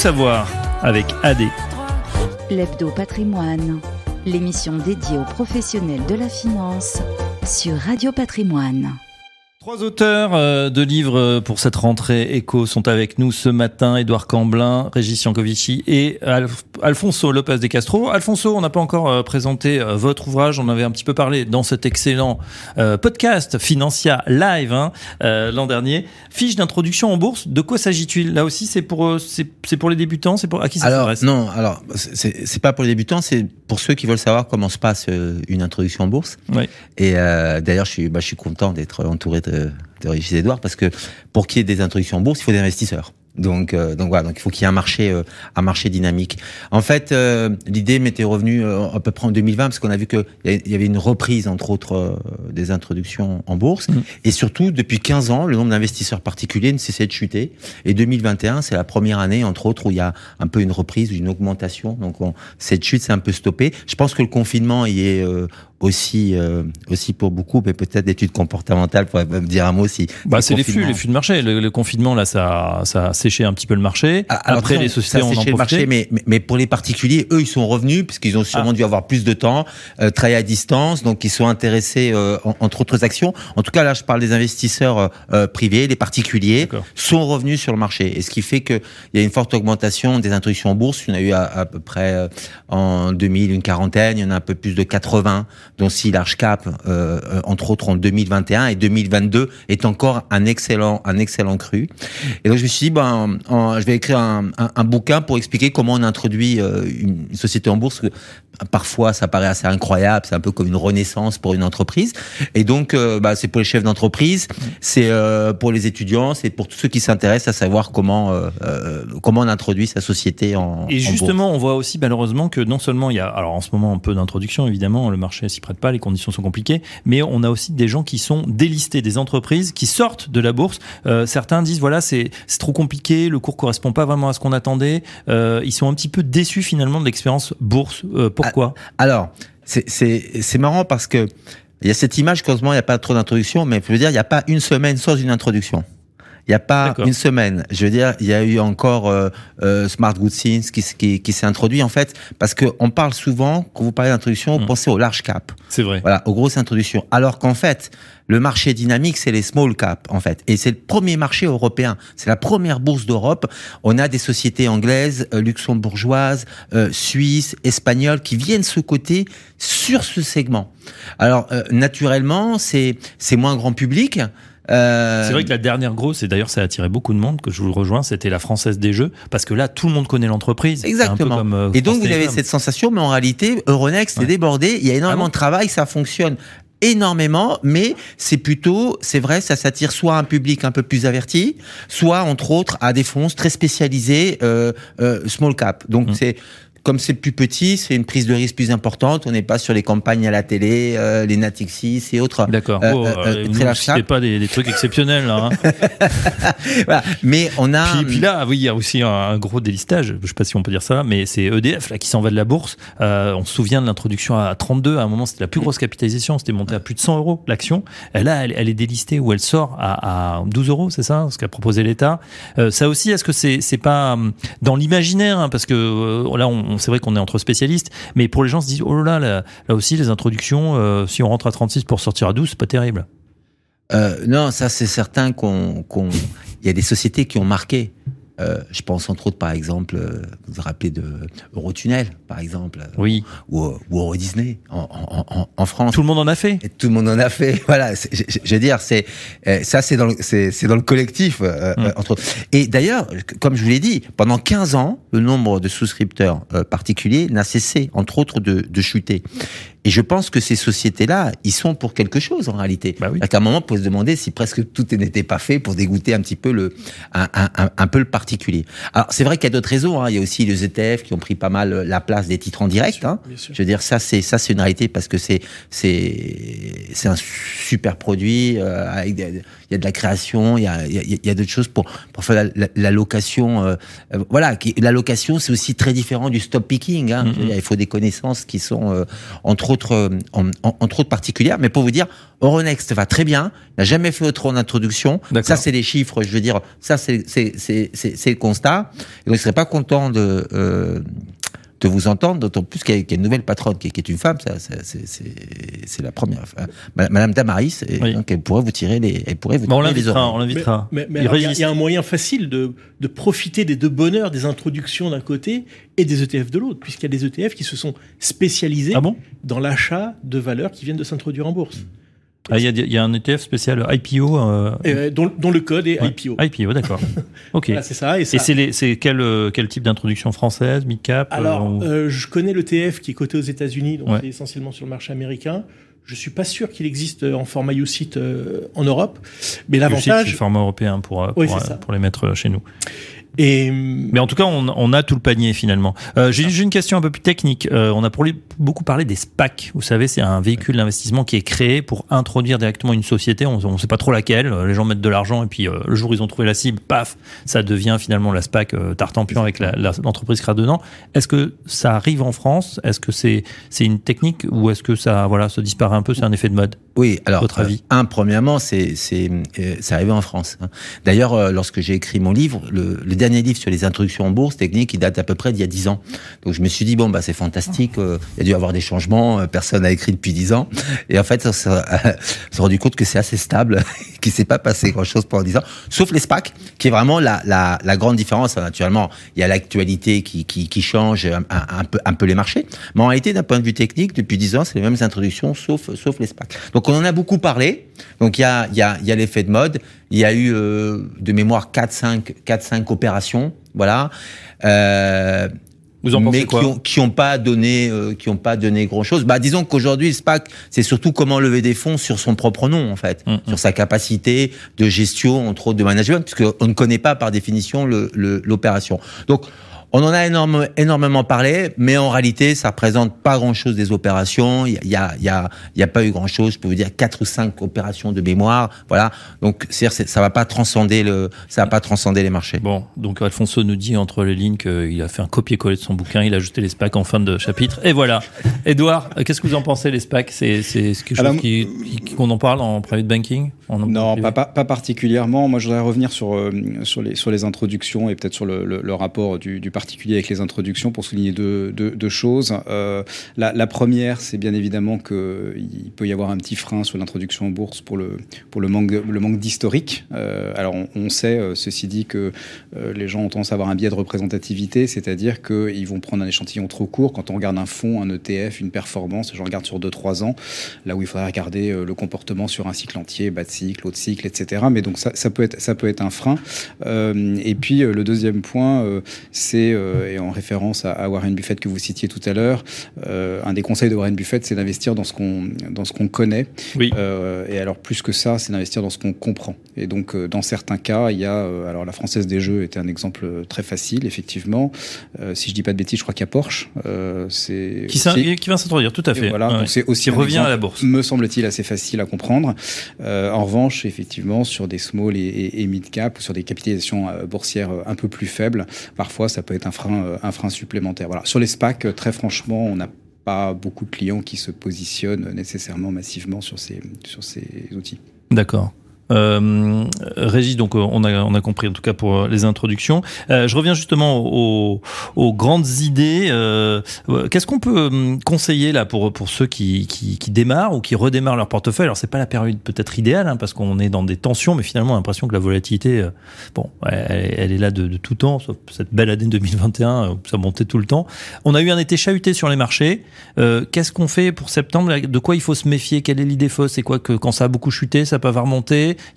savoir avec AD. L'Hebdo Patrimoine, l'émission dédiée aux professionnels de la finance sur Radio Patrimoine. Trois auteurs euh, de livres pour cette rentrée éco sont avec nous ce matin. Édouard Camblin, Régis Yankovici et Alf- Alfonso Lopez de Castro. Alfonso, on n'a pas encore euh, présenté euh, votre ouvrage. On avait un petit peu parlé dans cet excellent euh, podcast Financia Live hein, euh, l'an dernier. Fiche d'introduction en bourse. De quoi s'agit-il? Là aussi, c'est pour c'est c'est pour les débutants. C'est pour à qui ça Alors s'adresse? non, alors c'est c'est pas pour les débutants, c'est pour ceux qui veulent savoir comment se passe une introduction en bourse. Oui. Et euh, d'ailleurs, je suis, bah, je suis content d'être entouré de, de Régis Edouard parce que pour qu'il y ait des introductions en bourse, il faut des investisseurs. Donc, euh, donc voilà, donc il faut qu'il y ait un marché, euh, un marché dynamique. En fait, euh, l'idée m'était revenue euh, à peu près en 2020 parce qu'on a vu que il y avait une reprise entre autres euh, des introductions en bourse Mhm. et surtout depuis 15 ans, le nombre d'investisseurs particuliers ne cessait de chuter. Et 2021, c'est la première année entre autres où il y a un peu une reprise, une augmentation. Donc on- cette chute s'est un peu stoppée. Je pense que le confinement y est euh, aussi euh, aussi pour beaucoup, mais peut-être d'études comportementales pourrait me dire un mot si. Bah, c'est les flux, les flux de marché. Le, le confinement là, ça, ça a séché un petit peu le marché. Ah, alors, Après, les ça, sociétés ont en le marché, mais, mais, mais pour les particuliers, eux, ils sont revenus puisqu'ils ont sûrement Ah. dû avoir plus de temps, euh, travailler à distance, donc ils sont intéressés euh, en- entre autres actions. En tout cas, là, je parle des investisseurs euh, euh, privés, les particuliers sont revenus sur le marché, et ce qui fait que il y a une forte augmentation des introductions en bourse. Il y en a eu à, à peu près euh, en 2000 une quarantaine, il y en a un peu plus de 80, dont 6 large cap, euh, euh, entre autres en 2021 et 2022 est encore un excellent un excellent cru. Et donc je me suis dit ben en- je vais écrire un, un, un bouquin pour expliquer comment on introduit euh, une société en bourse. Parfois ça paraît assez incroyable, c'est un peu comme une renaissance pour une entreprise. Et donc euh, bah, c'est pour les chefs d'entreprise, c'est euh, pour les étudiants, c'est pour tous ceux qui s'intéressent à savoir comment euh, euh, comment on introduit sa société en en Et bourse. justement, on voit aussi malheureusement que non seulement il y a, alors en ce moment un peu d'introduction évidemment, le marché s'y prête pas, les conditions sont compliquées, mais on a aussi des gens qui sont délistés, des entreprises qui sortent de la bourse. Euh, certains disent voilà c'est c'est trop compliqué, le cours correspond pas vraiment à ce qu'on attendait. Euh, ils sont un petit peu déçus finalement de l'expérience bourse. Euh, pourquoi Alors, c'est marrant parce que il y a cette image qu'heureusement il n'y a pas trop d'introduction, mais je veux dire il n'y a pas une semaine sans une introduction. Il n'y a pas une semaine. Je veux dire, il y a eu encore euh, euh, Smart Good Things qui, qui, qui s'est introduit en fait parce que on parle souvent quand vous parlez d'introduction, vous Mm. pensez au large cap, C'est vrai. voilà, aux grosses introductions. Alors qu'en fait, le marché dynamique, c'est les small cap en fait, et c'est le premier marché européen. C'est la première bourse d'Europe. On a des sociétés anglaises, euh, luxembourgeoises, euh, suisses, espagnoles qui viennent se coter sur ce segment. Alors euh, naturellement, c'est c'est moins grand public. Euh, C'est vrai que la dernière grosse, et d'ailleurs ça a attiré beaucoup de monde, que je vous rejoins, c'était la Française des Jeux, parce que là tout le monde connaît l'entreprise. C'est un peu Exactement. comme, euh, et donc France vous avez cette sensation, mais en réalité, Euronext Ouais. est débordé. Il y a énormément Ah bon de travail, ça fonctionne énormément, mais c'est plutôt, c'est vrai, ça s'attire soit un public un peu plus averti, soit entre autres à des fonds très spécialisés, euh, euh, small cap. Donc Mm. c'est comme c'est plus petit, c'est une prise de risque plus importante. On n'est pas sur les campagnes à la télé, euh, les Natixis et autres. D'accord. Euh, oh, euh, euh pas des, des, trucs exceptionnels là. Hein. [laughs] voilà. Mais on a. Puis, puis, là, oui, il y a aussi un, gros délistage. Je sais pas si on peut dire ça, mais c'est EDF là qui s'en va de la bourse. Euh, on se souvient de l'introduction à 32. À un moment, c'était la plus grosse capitalisation. C'était monté à plus de 100 euros l'action. Là, elle, elle, est délistée ou elle sort à, à 12 euros, c'est ça, ce qu'a proposé l'État. ça aussi, est-ce que c'est c'est pas dans l'imaginaire, hein, parce que là, on c'est vrai qu'on est entre spécialistes, mais pour les gens se disent oh là là, là, aussi les introductions, euh, si on rentre à 36 pour sortir à 12, c'est pas terrible. Euh, non, ça c'est certain qu'on, il y a des sociétés qui ont marqué. Euh, je pense entre autres, par exemple, euh, vous vous rappelez de Eurotunnel, par exemple, oui, ou, ou Euro Disney en, en, en, France. Tout le monde en a fait. Et tout le monde en a fait. [laughs] Voilà, je, je, veux dire, c'est ça, c'est dans le, c'est, dans le collectif mm. entre autres. Et d'ailleurs, comme je vous l'ai dit, pendant 15 ans, le nombre de souscripteurs particuliers n'a cessé, entre autres, de, de chuter. Et je pense que ces sociétés-là, ils sont pour quelque chose en réalité. Bah oui. À un moment, on peut se demander si presque tout n'était pas fait pour dégoûter un petit peu le, un, un, un peu le particulier. Alors c'est vrai qu'il y a d'autres raisons. Hein. Il y a aussi les ETF qui ont pris pas mal la place des titres en direct. Hein. Je veux dire, ça c'est ça c'est une réalité parce que c'est c'est c'est un super produit euh, avec des, il y a de la création, il y a, il y a, d'autres choses pour, pour faire la, la, location. Euh, euh, voilà, la location, c'est aussi très différent du stop picking. Hein. Mm-hmm. il faut des connaissances qui sont, euh, entre, autres, entre autres particulières. Mais pour vous dire, Euronext va très bien, n'a jamais fait autre en introduction. Ça, c'est les chiffres, je veux dire, ça, c'est le constat. Et on ne serait pas content de de vous entendre, d'autant plus qu'il y, a une nouvelle patronne qui, est une femme, ça, c'est la première. Madame Damaris, et donc elle pourrait vous tirer les, elle pourrait vous bon, on l'invitera, on l'invitera. Mais, mais, il, y a, un moyen facile de, de profiter des deux bonheurs des introductions d'un côté et des ETF de l'autre, puisqu'il y a des ETF qui se sont spécialisés ah bon? dans l'achat de valeurs qui viennent de s'introduire en bourse. Ah, il y, y, a un ETF spécial IPO euh... euh dont, dont, le code est IPO. IPO, d'accord. [laughs] ok. c'est ça. Et, c'est quel, euh, quel type d'introduction française, mid-cap Alors, je connais l'ETF qui est coté aux États-Unis, donc c'est essentiellement sur le marché américain. Je suis pas sûr qu'il existe en format UCIT en Europe, mais l'avantage. C'est le format européen pour, pour, pour, les mettre chez nous. Et... Mais en tout cas, on, on a tout le panier finalement. Euh, J'ai une question un peu plus technique. Euh, on a pour beaucoup parlé des SPAC. Vous savez, c'est un véhicule d'investissement qui est créé pour introduire directement une société. On ne sait pas trop laquelle. Les gens mettent de l'argent et puis euh, le jour où ils ont trouvé la cible, paf, ça devient finalement la SPAC euh, tartempion avec l'entreprise sera dedans. Est-ce que ça arrive en France? Est-ce que c'est c'est une technique ou est-ce que ça voilà se disparaît un peu? C'est un effet de mode Oui. Alors, votre avis? un premièrement, c'est c'est c'est arrivé en France. Hein. D'ailleurs, lorsque j'ai écrit mon livre, le, le dernier livre sur les introductions en bourse technique, il date à peu près d'il y a 10 ans. Donc je me suis dit bon bah c'est fantastique, euh, il y a dû y avoir des changements, euh, personne n'a écrit depuis 10 ans. Et en fait, [laughs] on s'est rendu compte que c'est assez stable, [laughs] qu'il s'est pas passé grand chose pendant 10 ans, sauf les SPAC, qui est vraiment la, grande différence. Naturellement, il y a l'actualité qui, qui, qui, change un, peu, les marchés, mais en réalité, d'un point de vue technique, depuis 10 ans, c'est les mêmes introductions, sauf, sauf les SPAC. Donc on en a beaucoup parlé. Donc il y a, l'effet de mode. Il y a eu euh, de mémoire 4-5 4-5 opérations, voilà. Euh, vous en mais quoi qui ont, qui ont pas donné euh, qui ont pas donné grand chose. Bah disons qu'aujourd'hui SPAC c'est surtout comment lever des fonds sur son propre nom en fait, mm, mm. sur sa capacité de gestion entre autres de management puisque on ne connaît pas par définition l'opération. Le, Donc on en a énorme, énormément parlé, mais en réalité, ça représente pas grand-chose des opérations. Il y a, il y a, il y a pas eu grand-chose. Je peux vous dire quatre ou cinq opérations de mémoire. Voilà. Donc, c'est, ça va pas transcender le, ça va pas transcender les marchés. Bon, donc Alfonso nous dit entre les lignes qu'il a fait un copier-coller de son bouquin. Il a ajouté les SPAC en fin de chapitre. Et voilà. Edouard, qu'est-ce que vous en pensez les SPAC? C'est, c'est quelque chose qui, qu'on en parle en private banking? Non, pas, pas, pas, particulièrement. Moi, je voudrais revenir sur euh, sur les sur les introductions et peut-être sur le, le, le rapport du, du particulier avec les introductions pour souligner deux, choses. Euh, la, première, c'est bien évidemment qu'il peut y avoir un petit frein sur l'introduction en bourse pour le, pour le manque, le manque d'historique. Euh, alors on, sait, euh, ceci dit, que les gens ont tendance à avoir un biais de représentativité, c'est-à-dire qu'ils vont prendre un échantillon trop court. Quand on regarde un fonds, un ETF, une performance, je regarde sur 2-3 ans, là où il faudrait regarder le comportement sur un cycle entier, bas de cycle, haut de cycle, etc. Mais donc ça, peut, être, ça peut être un frein. et puis le deuxième point, c'est disais, et en référence à, Warren Buffett que vous citiez tout à l'heure, un des conseils de Warren Buffett, c'est d'investir dans ce qu'on dans ce qu'on connaît. Oui. et alors plus que ça, c'est d'investir dans ce qu'on comprend. Et donc dans certains cas, il y a alors la française des jeux était un exemple très facile, effectivement. si je dis pas de bêtises, je crois qu'il y a Porsche. c'est qui, qui, va s'introduire, tout à fait. voilà, c'est aussi revient à la bourse. Me semble-t-il assez facile à comprendre. en revanche, effectivement, sur des small et, et, mid cap ou sur des capitalisations boursières un peu plus faibles, parfois ça peut être un frein, un frein supplémentaire. Voilà. Sur les SPAC, très franchement, on n'a pas beaucoup de clients qui se positionnent nécessairement massivement sur ces, sur ces outils. D'accord. Euh, Régis, donc euh, on a, on a compris en tout cas pour euh, les introductions. Euh, je reviens justement aux, aux grandes idées. Euh, Qu'est-ce qu'on peut hum, conseiller là pour, pour ceux qui, qui, qui, démarrent ou qui redémarrent leur portefeuille? Alors c'est pas la période peut-être idéale hein, parce qu'on est dans des tensions, mais finalement on a l'impression que la volatilité, bon, elle, est là de, de, tout temps. Sauf cette belle année 2021, ça montait tout le temps. On a eu un été chahuté sur les marchés. Qu'est-ce qu'on fait pour septembre? De quoi il faut se méfier? Quelle est l'idée fausse? C'est quoi que quand ça a beaucoup chuté, ça peut avoir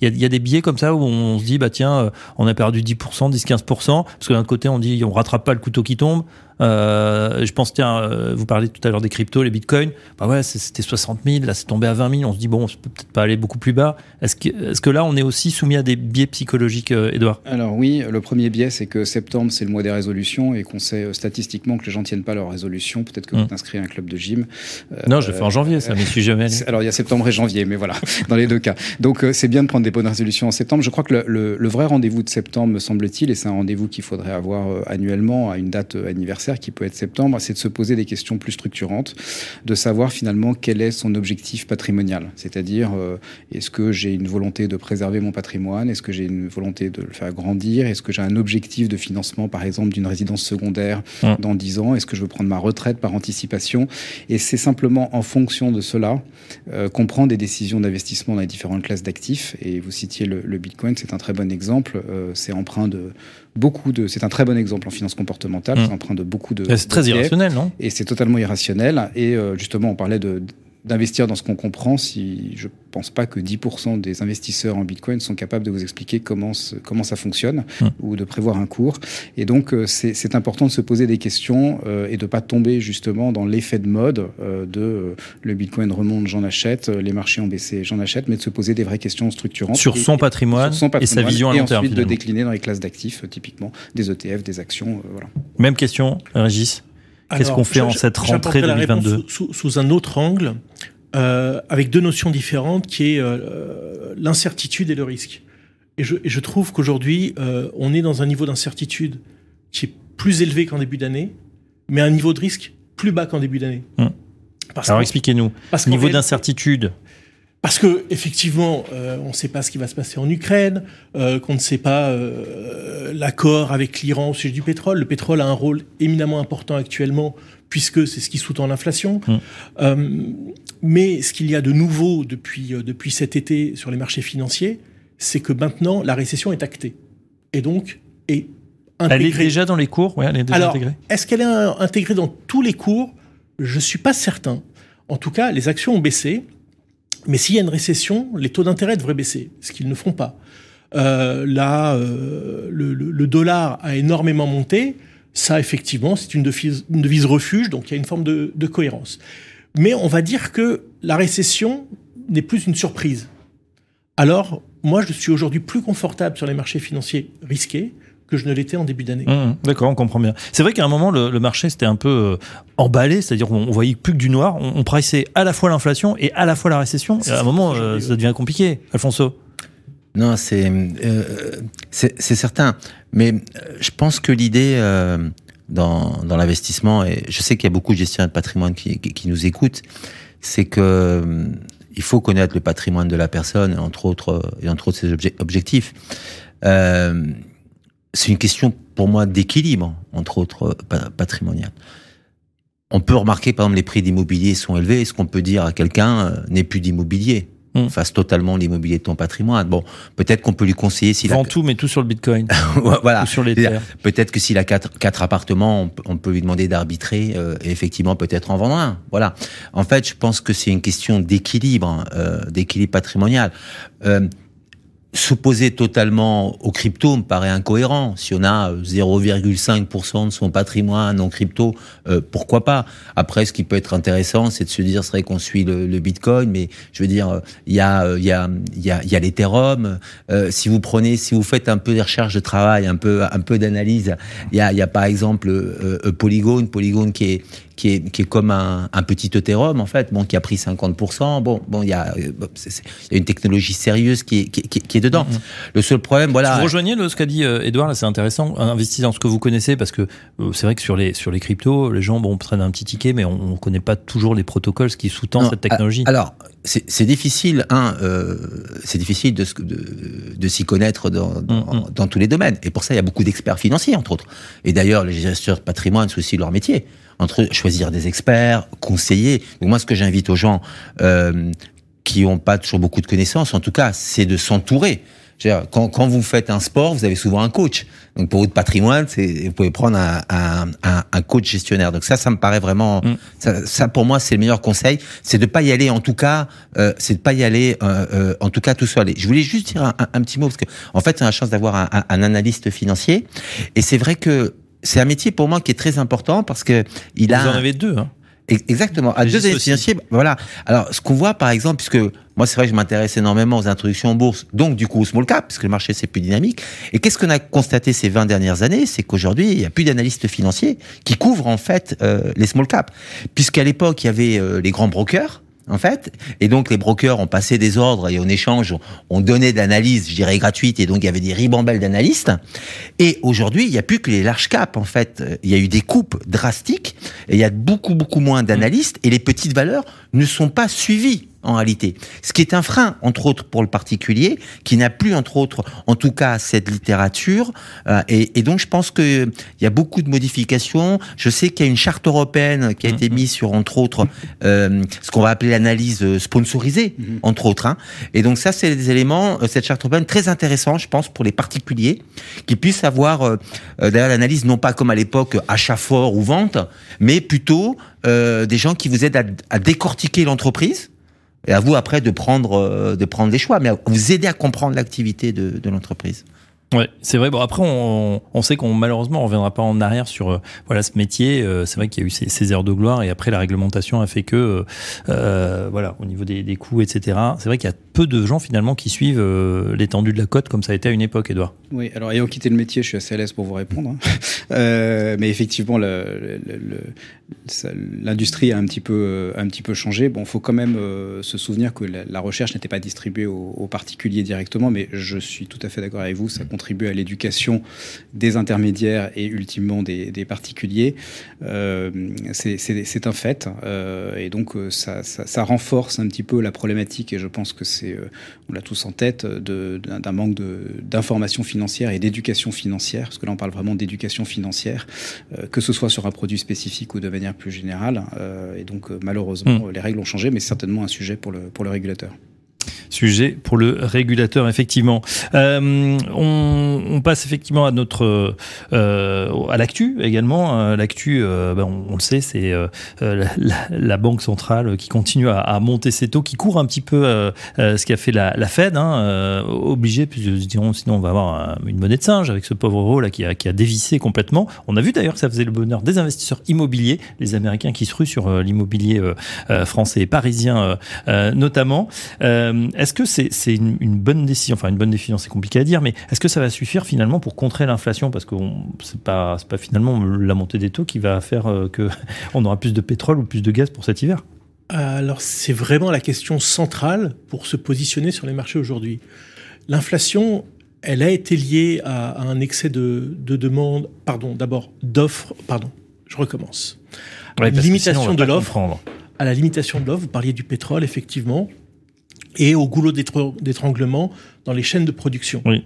il y a, des billets comme ça où on se dit, bah tiens, euh, on a perdu 10%, 10-15%, parce que d'un côté, on dit, on rattrape pas le couteau qui tombe. Euh, je pense, tiens, euh, vous parlez tout à l'heure des cryptos, les bitcoins. Bah ouais, c'était 60 000, là c'est tombé à 20 000. On se dit, bon, on peut peut-être pas aller beaucoup plus bas. Est-ce que, est que là, on est aussi soumis à des biais psychologiques, Edouard Alors oui, le premier biais, c'est que septembre, c'est le mois des résolutions et qu'on sait statistiquement que les gens tiennent pas leurs résolutions. Peut-être que vous êtes inscrit à un club de gym. non, je le fais en janvier, ça, mais suis jamais Alors il y a septembre et janvier, mais voilà, [laughs] dans les deux cas. Donc c'est bien de prendre des bonnes résolutions en septembre. Je crois que le, le vrai rendez-vous de septembre, me semble-t-il, et c'est un rendez-vous qu'il faudrait avoir annuellement à une date anniversaire qui peut être septembre, c'est de se poser des questions plus structurantes, de savoir finalement quel est son objectif patrimonial. C'est-à-dire, euh, est-ce que j'ai une volonté de préserver mon patrimoine? Est-ce que j'ai une volonté de le faire grandir? Est-ce que j'ai un objectif de financement, par exemple, d'une résidence secondaire dans 10 ans? Est-ce que je veux prendre ma retraite par anticipation? Et c'est simplement en fonction de cela euh, qu'on prend des décisions d'investissement dans les différentes classes d'actifs. Et vous citiez le, Bitcoin, c'est un très bon exemple. Euh, c'est empreint de beaucoup de. C'est un très bon exemple en finance comportementale. Mmh. C'est empreint de beaucoup de. C'est très irrationnel, non? Et c'est totalement irrationnel. Et euh, justement, on parlait de d'investir dans ce qu'on comprend si je pense pas que 10% des investisseurs en Bitcoin sont capables de vous expliquer comment, comment ça fonctionne mmh. ou de prévoir un cours. Et donc, euh, c'est important de se poser des questions euh, et de pas tomber justement dans l'effet de mode euh, de le Bitcoin remonte, j'en achète, les marchés ont baissé, j'en achète, mais de se poser des vraies questions structurantes. Sur, son, patrimoine, et sa vision à long terme. Et ensuite de décliner dans les classes d'actifs, typiquement des ETF, des actions. voilà. Même question, Régis? Qu'est-ce qu'on fait en cette rentrée 2022 sous, sous, un autre angle, euh, avec deux notions différentes, qui est euh, l'incertitude et le risque. Et je, et je trouve qu'aujourd'hui, euh, on est dans un niveau d'incertitude qui est plus élevé qu'en début d'année, mais un niveau de risque plus bas qu'en début d'année. Hum. Alors expliquez-nous. Niveau d'incertitude. Parce que effectivement, euh, on ne sait pas ce qui va se passer en Ukraine, euh, qu'on ne sait pas euh, l'accord avec l'Iran au sujet du pétrole. Le pétrole a un rôle éminemment important actuellement puisque c'est ce qui sous-tend l'inflation. Mmh. mais ce qu'il y a de nouveau depuis depuis cet été sur les marchés financiers, c'est que maintenant la récession est actée et donc est intégrée. Elle est déjà dans les cours, ouais, elle est déjà Alors, Est-ce qu'elle est intégrée dans tous les cours? Je suis pas certain. En tout cas, les actions ont baissé. Mais s'il y a une récession, les taux d'intérêt devraient baisser, ce qu'ils ne font pas. Euh, là, euh, le, dollar a énormément monté. Ça, effectivement, c'est une devise, refuge, donc il y a une forme de cohérence. Mais on va dire que la récession n'est plus une surprise. Alors, moi, je suis aujourd'hui plus confortable sur les marchés financiers risqués que je ne l'étais en début d'année. Mmh, d'accord, on comprend bien. C'est vrai qu'à un moment, le, marché c'était un peu euh, emballé, c'est-à-dire qu'on voyait plus que du noir. On, on pressait à la fois l'inflation et à la fois la récession. à un moment, euh, ça devient compliqué. Alfonso Non, c'est euh, c'est certain. Mais je pense que l'idée dans, dans l'investissement, et je sais qu'il y a beaucoup de gestionnaires de patrimoine qui, qui, nous écoutent, c'est que il faut connaître le patrimoine de la personne, entre autres, et entre autres ses objectifs. Euh, c'est une question pour moi d'équilibre, entre autres patrimonial. On peut remarquer, par exemple, les prix d'immobilier sont élevés. Est-ce qu'on peut dire à quelqu'un euh, n'est plus d'immobilier mmh. Fasse totalement l'immobilier de ton patrimoine? Bon, peut-être qu'on peut lui conseiller s'il a... tout, mais tout sur le Bitcoin. [laughs] voilà. Ou sur les Peut-être que s'il a quatre, quatre appartements, on, peut lui demander d'arbitrer euh, et effectivement peut-être en vendre un. Voilà. En fait, je pense que c'est une question d'équilibre, euh, d'équilibre patrimonial. Euh, S'opposer totalement aux crypto me paraît incohérent. Si on a 0,5% de son patrimoine en crypto, euh, pourquoi pas? Après, ce qui peut être intéressant, c'est de se dire, c'est vrai qu'on suit le, le, Bitcoin, mais je veux dire, il y a, il y a, il y a, y a l'Ethereum. Euh, si vous prenez, si vous faites un peu de recherche de travail, un peu, un peu d'analyse, il y a, y a par exemple euh, euh Polygon, Polygon qui est qui est, qui est comme un, un, petit Ethereum en fait, bon, qui a pris 50%. Bon, bon, il y a, il y a une technologie sérieuse qui est, qui, qui est dedans. Mm-hmm. Le seul problème, voilà. Vous rejoignez le, ce qu'a dit Edouard, là, c'est intéressant. Investissez dans ce que vous connaissez parce que euh, c'est vrai que sur les sur les cryptos, les gens bon prennent un petit ticket, mais on, ne connaît pas toujours les protocoles, ce qui sous-tend cette technologie. Alors, c'est difficile, hein, euh, c'est difficile de, de, de s'y connaître dans, dans, mm-hmm. dans, tous les domaines. Et pour ça, il y a beaucoup d'experts financiers, entre autres. Et d'ailleurs, les gesteurs de patrimoine, c'est aussi leur métier entre choisir des experts, conseiller. Donc moi, ce que j'invite aux gens euh, qui n'ont pas toujours beaucoup de connaissances, en tout cas, c'est de s'entourer. Quand, quand, vous faites un sport, vous avez souvent un coach. Donc pour votre patrimoine, vous pouvez prendre un, un, un, coach gestionnaire. Donc ça, ça me paraît vraiment, mm. ça, ça, pour moi, c'est le meilleur conseil, c'est de pas y aller en tout cas, euh, c'est de pas y aller euh, euh, en tout cas tout seul. Et je voulais juste dire un, petit mot parce que en fait, on a la chance d'avoir un, analyste financier, et c'est vrai que c'est un métier pour moi qui est très important parce que il a. Vous en avez deux. Hein. Exactement, à deux. Voilà. Alors, ce qu'on voit, par exemple, puisque moi, c'est vrai que je m'intéresse énormément aux introductions en bourse, donc du coup au small cap, puisque le marché c'est plus dynamique. Et qu'est-ce qu'on a constaté ces 20 dernières années? C'est qu'aujourd'hui, il n'y a plus d'analystes financiers qui couvrent en fait euh, les small cap, puisqu'à l'époque il y avait euh, les grands brokers en fait. Et donc les brokers ont passé des ordres et en échange on donnait d'analyses, je dirais gratuites, et donc il y avait des ribambelles d'analystes. Et aujourd'hui, il n'y a plus que les large caps en fait. Il y a eu des coupes drastiques et il y a beaucoup beaucoup moins d'analystes et les petites valeurs ne sont pas suivies en réalité. Ce qui est un frein, entre autres, pour le particulier, qui n'a plus, entre autres, en tout cas, cette littérature. Euh, et, et, donc, je pense qu'il y a beaucoup de modifications. Je sais qu'il y a une charte européenne qui a été mm-hmm. mise sur, entre autres, euh, ce qu'on va appeler l'analyse sponsorisée, mm-hmm. entre autres. Hein. Et donc, ça, c'est des éléments, euh, cette charte européenne, très intéressant, je pense, pour les particuliers, qui puissent avoir, euh, d'ailleurs, l'analyse, non pas comme à l'époque, achat fort ou vente, mais plutôt des gens qui vous aident à, à décortiquer l'entreprise, et à vous après de prendre euh, de prendre des choix, mais vous aider à comprendre l'activité de l'entreprise. Ouais, c'est vrai. Bon, après, on, on sait qu'on malheureusement on reviendra pas en arrière sur euh, voilà ce métier. Euh, c'est vrai qu'il y a eu ces, ces, heures de gloire et après la réglementation a fait que euh, voilà au niveau des, des coûts, etc. C'est vrai qu'il y a peu de gens finalement qui suivent l'étendue de la cote comme ça a été à une époque, Edouard. Oui, alors ayant quitté le métier, je suis assez à l'aise pour vous répondre. Hein. [laughs] mais effectivement, l'industrie a un petit peu un petit peu changé. Bon, faut quand même se souvenir que la, la recherche n'était pas distribuée aux, aux, particuliers directement, mais je suis tout à fait d'accord avec vous. Ça compte contribuer à l'éducation des intermédiaires et ultimement des, des particuliers. Euh, c'est un fait. Euh, et donc, euh, ça, ça, ça, renforce un petit peu la problématique, et je pense que c'est, on l'a tous en tête, d'un manque d'information financière et d'éducation financière, parce que là, on parle vraiment d'éducation financière, que ce soit sur un produit spécifique ou de manière plus générale. et donc, malheureusement, mmh. les règles ont changé, mais c'est certainement un sujet pour le, pour le régulateur. Sujet pour le régulateur, effectivement. Euh, on, passe effectivement à notre euh, à l'actu également. Euh, l'actu, ben on, le sait, c'est la, banque centrale qui continue à, monter ses taux, qui court un petit peu ce qu'a fait la, la Fed, hein, obligé, puis diront sinon on va avoir une monnaie de singe avec ce pauvre euro là qui a dévissé complètement. On a vu d'ailleurs que ça faisait le bonheur des investisseurs immobiliers, les Américains qui se ruent sur l'immobilier français et parisien notamment. Est-ce que c'est une, une, bonne décision Enfin, une bonne décision, c'est compliqué à dire, mais est-ce que ça va suffire finalement pour contrer l'inflation? Parce que c'est pas, pas finalement la montée des taux qui va faire euh, que [laughs] on aura plus de pétrole ou plus de gaz pour cet hiver? Alors, c'est vraiment la question centrale pour se positionner sur les marchés aujourd'hui. L'inflation, elle a été liée à, un excès de, de demande, pardon, d'abord d'offres, pardon, je recommence. Ouais, limitation de l'offre. À la limitation de l'offre, vous parliez du pétrole, effectivement et au goulot d'étranglement dans les chaînes de production. Oui.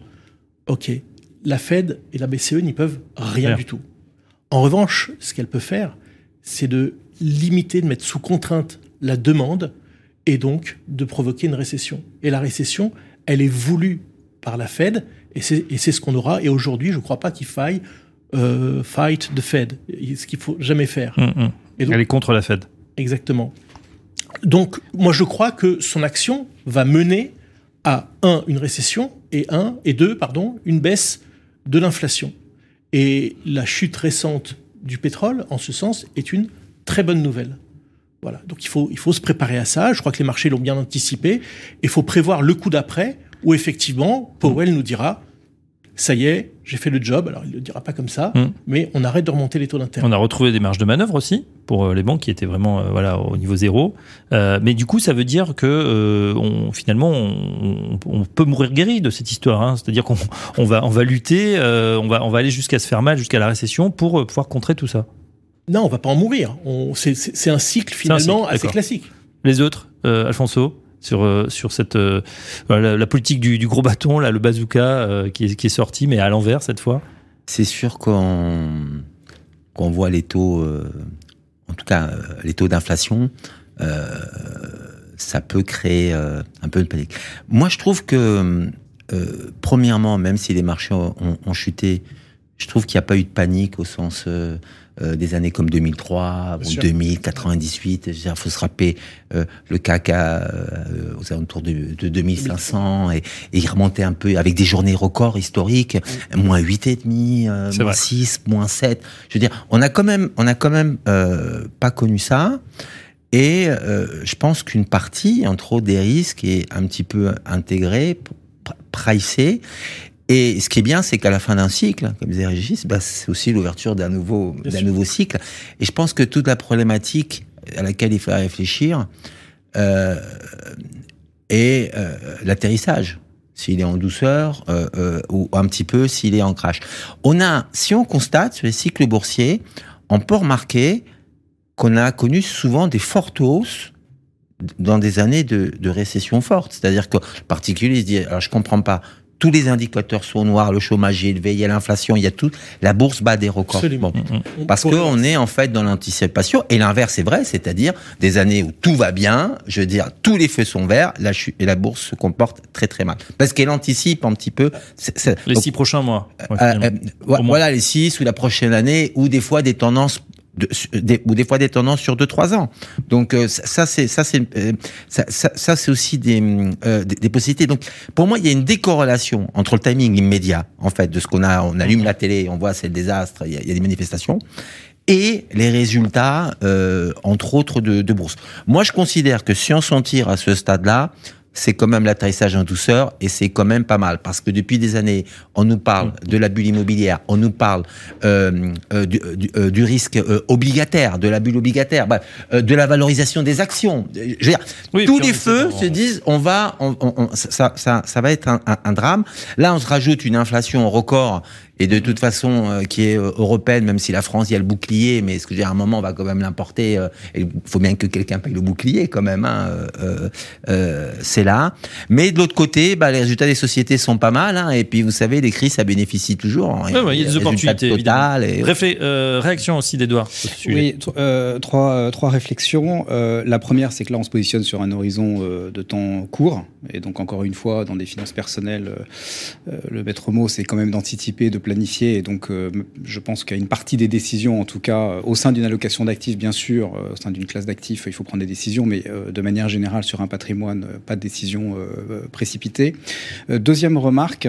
Ok. La Fed et la BCE n'y peuvent rien, du tout. En revanche, ce qu'elle peut faire, c'est de limiter, de mettre sous contrainte la demande et donc de provoquer une récession. Et la récession, elle est voulue par la Fed et c'est ce qu'on aura. Et aujourd'hui, je ne crois pas qu'il faille euh, fight the Fed, ce qu'il faut jamais faire. Et donc, elle est contre la Fed. Exactement. Donc, moi, je crois que son action va mener à, un, une récession, et un et deux, pardon, une baisse de l'inflation. Et la chute récente du pétrole, en ce sens, est une très bonne nouvelle. Voilà. Donc il faut, il faut se préparer à ça. Je crois que les marchés l'ont bien anticipé. Il faut prévoir le coup d'après où effectivement Powell nous dira ça y est, j'ai fait le job. Alors, il ne le dira pas comme ça, hmm. mais on arrête de remonter les taux d'intérêt. On a retrouvé des marges de manœuvre aussi pour euh, les banques qui étaient vraiment euh, voilà, au niveau zéro. Euh, mais du coup, ça veut dire que on, finalement, on, peut mourir guéri de cette histoire. Hein. C'est-à-dire qu'on on va, on va lutter, on, va, on va aller jusqu'à se faire mal, jusqu'à la récession pour pouvoir contrer tout ça. Non, on va pas en mourir. C'est un cycle finalement assez classique. Les autres, Alfonso? Sur euh, sur cette euh, la, politique du, gros bâton là le bazooka euh, qui, est, sorti mais à l'envers cette fois. C'est sûr qu'on qu'on voit les taux en tout cas les taux d'inflation ça peut créer un peu de panique. Moi je trouve que premièrement même si les marchés ont chuté je trouve qu'il n'y a pas eu de panique au sens euh, des années comme 2003, bon, 2000, 98. Il faut se rappeler euh, le CAC à, euh, aux alentours de, de 2500 et, et, il remontait un peu avec des journées records historiques, moins 8,5, moins 6, moins 7. Je veux dire, on a quand même, on a quand même pas connu ça. Et je pense qu'une partie, entre autres des risques, est un petit peu intégrée, pricée. Et ce qui est bien, c'est qu'à la fin d'un cycle, comme disait Régis, bah, c'est aussi l'ouverture d'un nouveau, d'un nouveau cycle. Et je pense que toute la problématique à laquelle il faut réfléchir euh, est euh, l'atterrissage. S'il est en douceur euh, euh, ou un petit peu s'il est en crash. On a, si on constate sur les cycles boursiers, on peut remarquer qu'on a connu souvent des fortes hausses dans des années de, de récession forte. C'est-à-dire que le particulier se dit, alors je comprends pas, tous les indicateurs sont noirs, le chômage est élevé, il y a l'inflation, il y a tout. La bourse bat des records. Absolument. Mm, mm. Parce qu'on est en fait dans l'anticipation. Et l'inverse est vrai, c'est-à-dire des années où tout va bien, je veux dire, tous les feux sont verts, la et la bourse se comporte très très mal. Parce qu'elle anticipe un petit peu. les six prochains mois. Euh, euh, voilà, les six ou la prochaine année, ou des fois des tendances des, ou des fois des tendances sur 2-3 ans. Donc euh, ça c'est ça c'est euh, ça, ça, c'est aussi euh, des, des, possibilités. Donc pour moi il y a une décorrélation entre le timing immédiat en fait de ce qu'on a on allume la télé on voit c'est le désastre il y, a, y a des manifestations et les résultats entre autres de, de bourse. Moi je considère que si on s'en tire à ce stade-là c'est quand même l'atterrissage en douceur et c'est quand même pas mal parce que depuis des années, on nous parle mm. de la bulle immobilière, on nous parle euh, euh, du, du, euh, du, risque obligataire, de la bulle obligataire, bah, de la valorisation des actions. Je veux dire, tous les feux se disent, on va, on, on, ça, ça, ça, va être un, un, un, drame. Là, on se rajoute une inflation record et de toute façon euh, qui est euh, européenne, même si la France il y a le bouclier, mais ce que j'ai à un moment on va quand même l'importer. Euh, il faut bien que quelqu'un paye le bouclier quand même. Hein, c'est là. Mais de l'autre côté, bah, les résultats des sociétés sont pas mal. Hein, et puis vous savez, les crises ça bénéficie toujours. Hein, il y a des opportunités. Totales et... réaction aussi d'Edouard. Oui, trois trois réflexions. la première, c'est que là on se positionne sur un horizon de temps court, et donc encore une fois, dans des finances personnelles, le maître mot, c'est quand même d'anticiper, de planifier. Et donc, euh, je pense qu'il y a une partie des décisions, en tout cas, euh, au sein d'une allocation d'actifs, bien sûr, euh, au sein d'une classe d'actifs, il faut prendre des décisions, mais de manière générale, sur un patrimoine, pas de décision précipitée. deuxième remarque,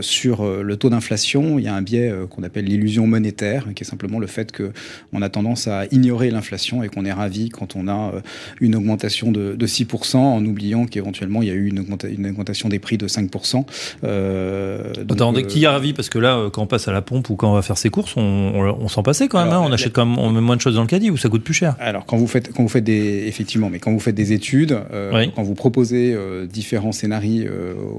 sur le taux d'inflation, il y a un biais qu'on appelle l'illusion monétaire, qui est simplement le fait qu'on a tendance à ignorer l'inflation et qu'on est ravi quand on a une augmentation de, 6%, en oubliant qu'éventuellement, il y a eu une, augmentation des prix de 5%. Euh, Attendez, qui est ravi? Parce que là, euh, quand on passe à la pompe ou quand on va faire ses courses, on, on, s'en passait quand même. hein, on achète quand même, on met moins de choses dans le caddie ou ça coûte plus cher. Alors quand vous faites, quand vous faites des, effectivement, mais quand vous faites des études, euh, quand vous proposez euh, différents scénarios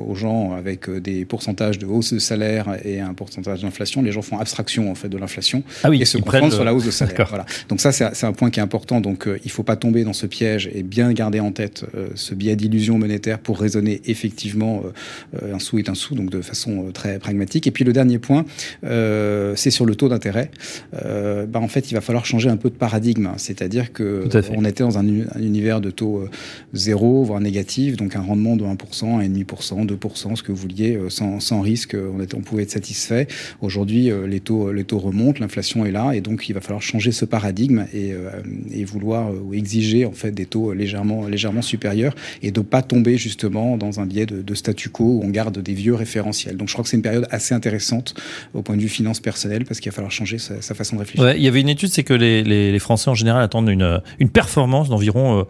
aux gens avec des pourcentages de hausse de salaire et un pourcentage d'inflation, les gens font abstraction en fait de l'inflation ah oui, et se concentrent sur la hausse de salaire. Voilà. Donc ça, c'est un point qui est important. Donc il faut pas tomber dans ce piège et bien garder en tête ce biais d'illusion monétaire pour raisonner effectivement un sou est un sou, donc de façon très pragmatique. Et puis le dernier point, euh, c'est sur le taux d'intérêt. Euh, bah, en fait, il va falloir changer un peu de paradigme. C'est-à-dire que on était dans un, univers de taux zéro, voire négatif, donc un rendement de 1%, 1,5%, 2%, ce que vous vouliez, sans, sans risque, on, était, on pouvait être satisfait. Aujourd'hui, les taux, les taux remontent, l'inflation est là, et donc il va falloir changer ce paradigme et, et vouloir ou exiger en fait des taux légèrement, légèrement supérieurs et de pas tomber justement dans un biais de, de statu quo où on garde des vieux référentiels. Donc je crois que c'est une période assez intéressante au point de vue finance personnelle parce qu'il va falloir changer sa, façon de réfléchir. Il y avait une étude, c'est que les, Français en général attendent une, une performance d'environ...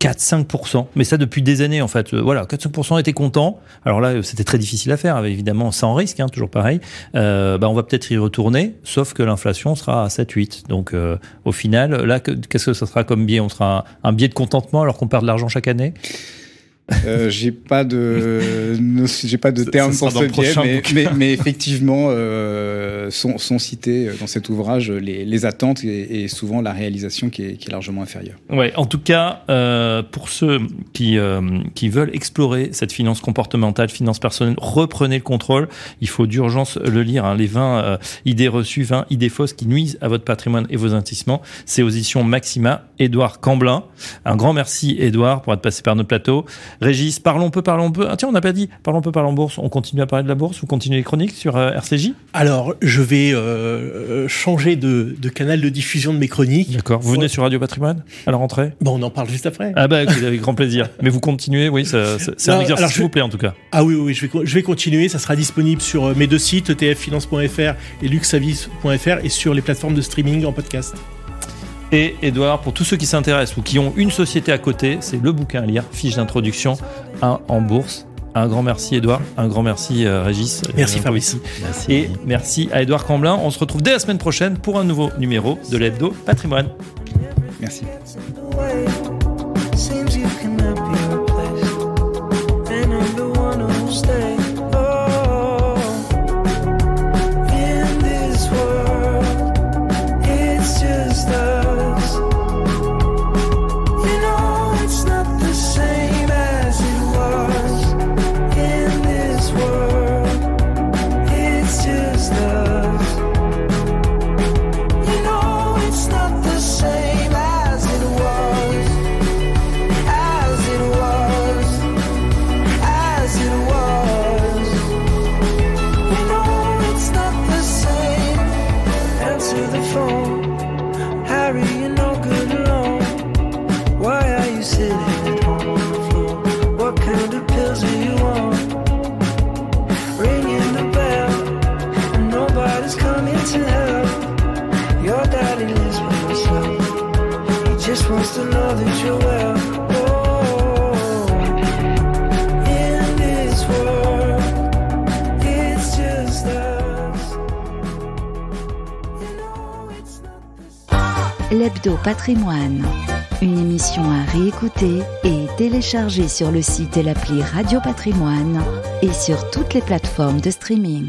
4-5%, euh, mais ça depuis des années en fait. Euh, voilà, 4-5% étaient contents. Alors là, c'était très difficile à faire, évidemment sans risque, hein, toujours pareil. Euh, bah, on va peut-être y retourner, sauf que l'inflation sera à 7-8. Donc euh, au final, là, qu'est-ce que ça sera comme biais? On sera un biais de contentement alors qu'on perd de l'argent chaque année? Euh, j'ai pas de j'ai pas de terme pour ce biais, mais, mais, effectivement euh, sont, sont cités dans cet ouvrage les, les attentes et, et, souvent la réalisation qui est, qui est, largement inférieure. Ouais, en tout cas euh, pour ceux qui euh, qui veulent explorer cette finance comportementale, finance personnelle, reprenez le contrôle. Il faut d'urgence le lire. Hein, les 20 euh, idées reçues, 20 idées fausses qui nuisent à votre patrimoine et vos investissements. C'est aux éditions Maxima. Édouard Camblin. Un grand merci Édouard pour être passé par notre plateau. Régis, parlons peu, parlons peu. Ah tiens, on n'a pas dit, parlons peu, parlons bourse. On continue à parler de la bourse ou continue les chroniques sur euh, RCJ Alors, je vais euh, euh, changer de, canal de diffusion de mes chroniques. D'accord. Vous venez sur Radio Patrimoine à la rentrée? Bon, on en parle juste après. Ah bah, avec grand plaisir. Mais vous continuez, oui, c'est un exercice s'il vous plaît en tout cas. Ah oui, oui, je vais, je vais continuer. Ça sera disponible sur mes deux sites, etffinance.fr et luxavis.fr et sur les plateformes de streaming en podcast. Et Edouard, pour tous ceux qui s'intéressent ou qui ont une société à côté, c'est le bouquin à lire, fiche d'introduction, en bourse. Un grand merci Edouard, un grand merci euh, Régis. Merci Fabrice. Et merci à Edouard Camblin. On se retrouve dès la semaine prochaine pour un nouveau numéro de l'Hebdo Patrimoine. Merci. L'Hebdo Patrimoine. Une émission à réécouter et télécharger sur le site et l'appli Radio Patrimoine et sur toutes les plateformes de streaming.